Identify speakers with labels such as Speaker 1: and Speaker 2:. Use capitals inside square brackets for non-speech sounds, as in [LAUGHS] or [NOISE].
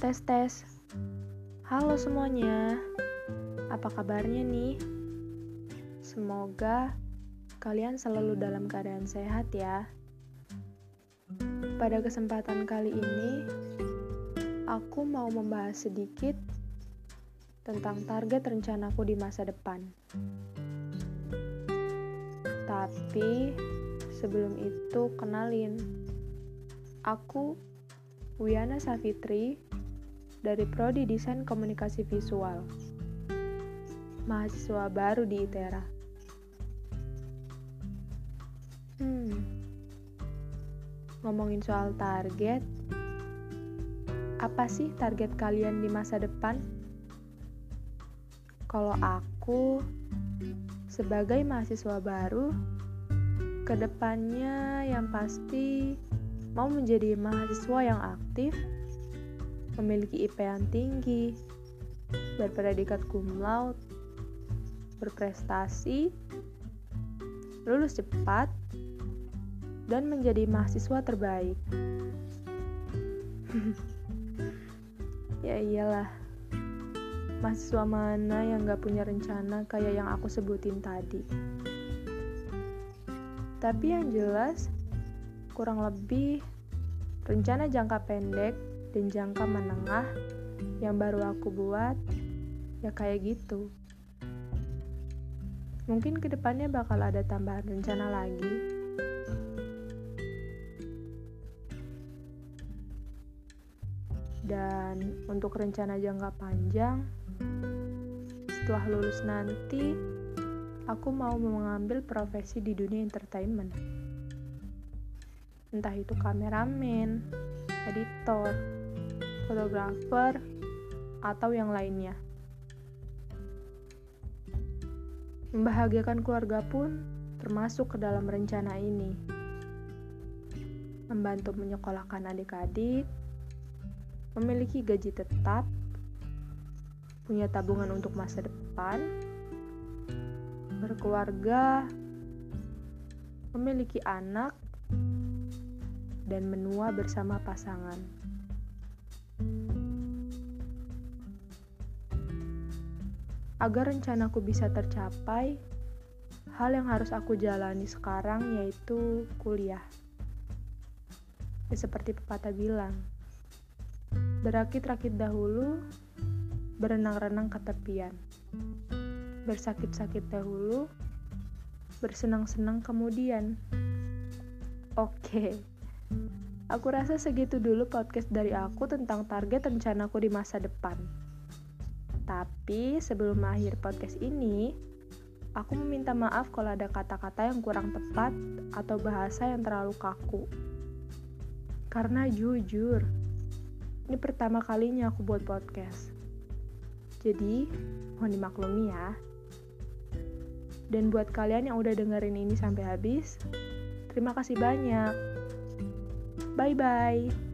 Speaker 1: tes tes. Halo semuanya. Apa kabarnya nih? Semoga kalian selalu dalam keadaan sehat ya. Pada kesempatan kali ini, aku mau membahas sedikit tentang target rencanaku di masa depan. Tapi sebelum itu kenalin, aku Wiana Safitri dari Prodi Desain Komunikasi Visual. Mahasiswa baru di ITERA. Hmm. Ngomongin soal target, apa sih target kalian di masa depan? Kalau aku sebagai mahasiswa baru, ke depannya yang pasti mau menjadi mahasiswa yang aktif, memiliki IP yang tinggi, berpredikat cum laude, berprestasi, lulus cepat, dan menjadi mahasiswa terbaik. [LAUGHS] ya iyalah, mahasiswa mana yang gak punya rencana kayak yang aku sebutin tadi. Tapi yang jelas, kurang lebih rencana jangka pendek dan jangka menengah yang baru aku buat ya kayak gitu. Mungkin ke depannya bakal ada tambahan rencana lagi. Dan untuk rencana jangka panjang, setelah lulus nanti, aku mau mengambil profesi di dunia entertainment entah itu kameramen, editor, fotografer, atau yang lainnya. Membahagiakan keluarga pun termasuk ke dalam rencana ini. Membantu menyekolahkan adik-adik, memiliki gaji tetap, punya tabungan untuk masa depan, berkeluarga, memiliki anak, dan menua bersama pasangan. Agar rencanaku bisa tercapai, hal yang harus aku jalani sekarang yaitu kuliah. Ya, seperti pepatah bilang, berakit-rakit dahulu, berenang-renang ke tepian. Bersakit-sakit dahulu, bersenang-senang kemudian. Oke. Aku rasa segitu dulu podcast dari aku tentang target rencanaku di masa depan. Tapi sebelum akhir podcast ini, aku meminta maaf kalau ada kata-kata yang kurang tepat atau bahasa yang terlalu kaku. Karena jujur, ini pertama kalinya aku buat podcast. Jadi, mohon dimaklumi ya. Dan buat kalian yang udah dengerin ini sampai habis, terima kasih banyak. Bye bye.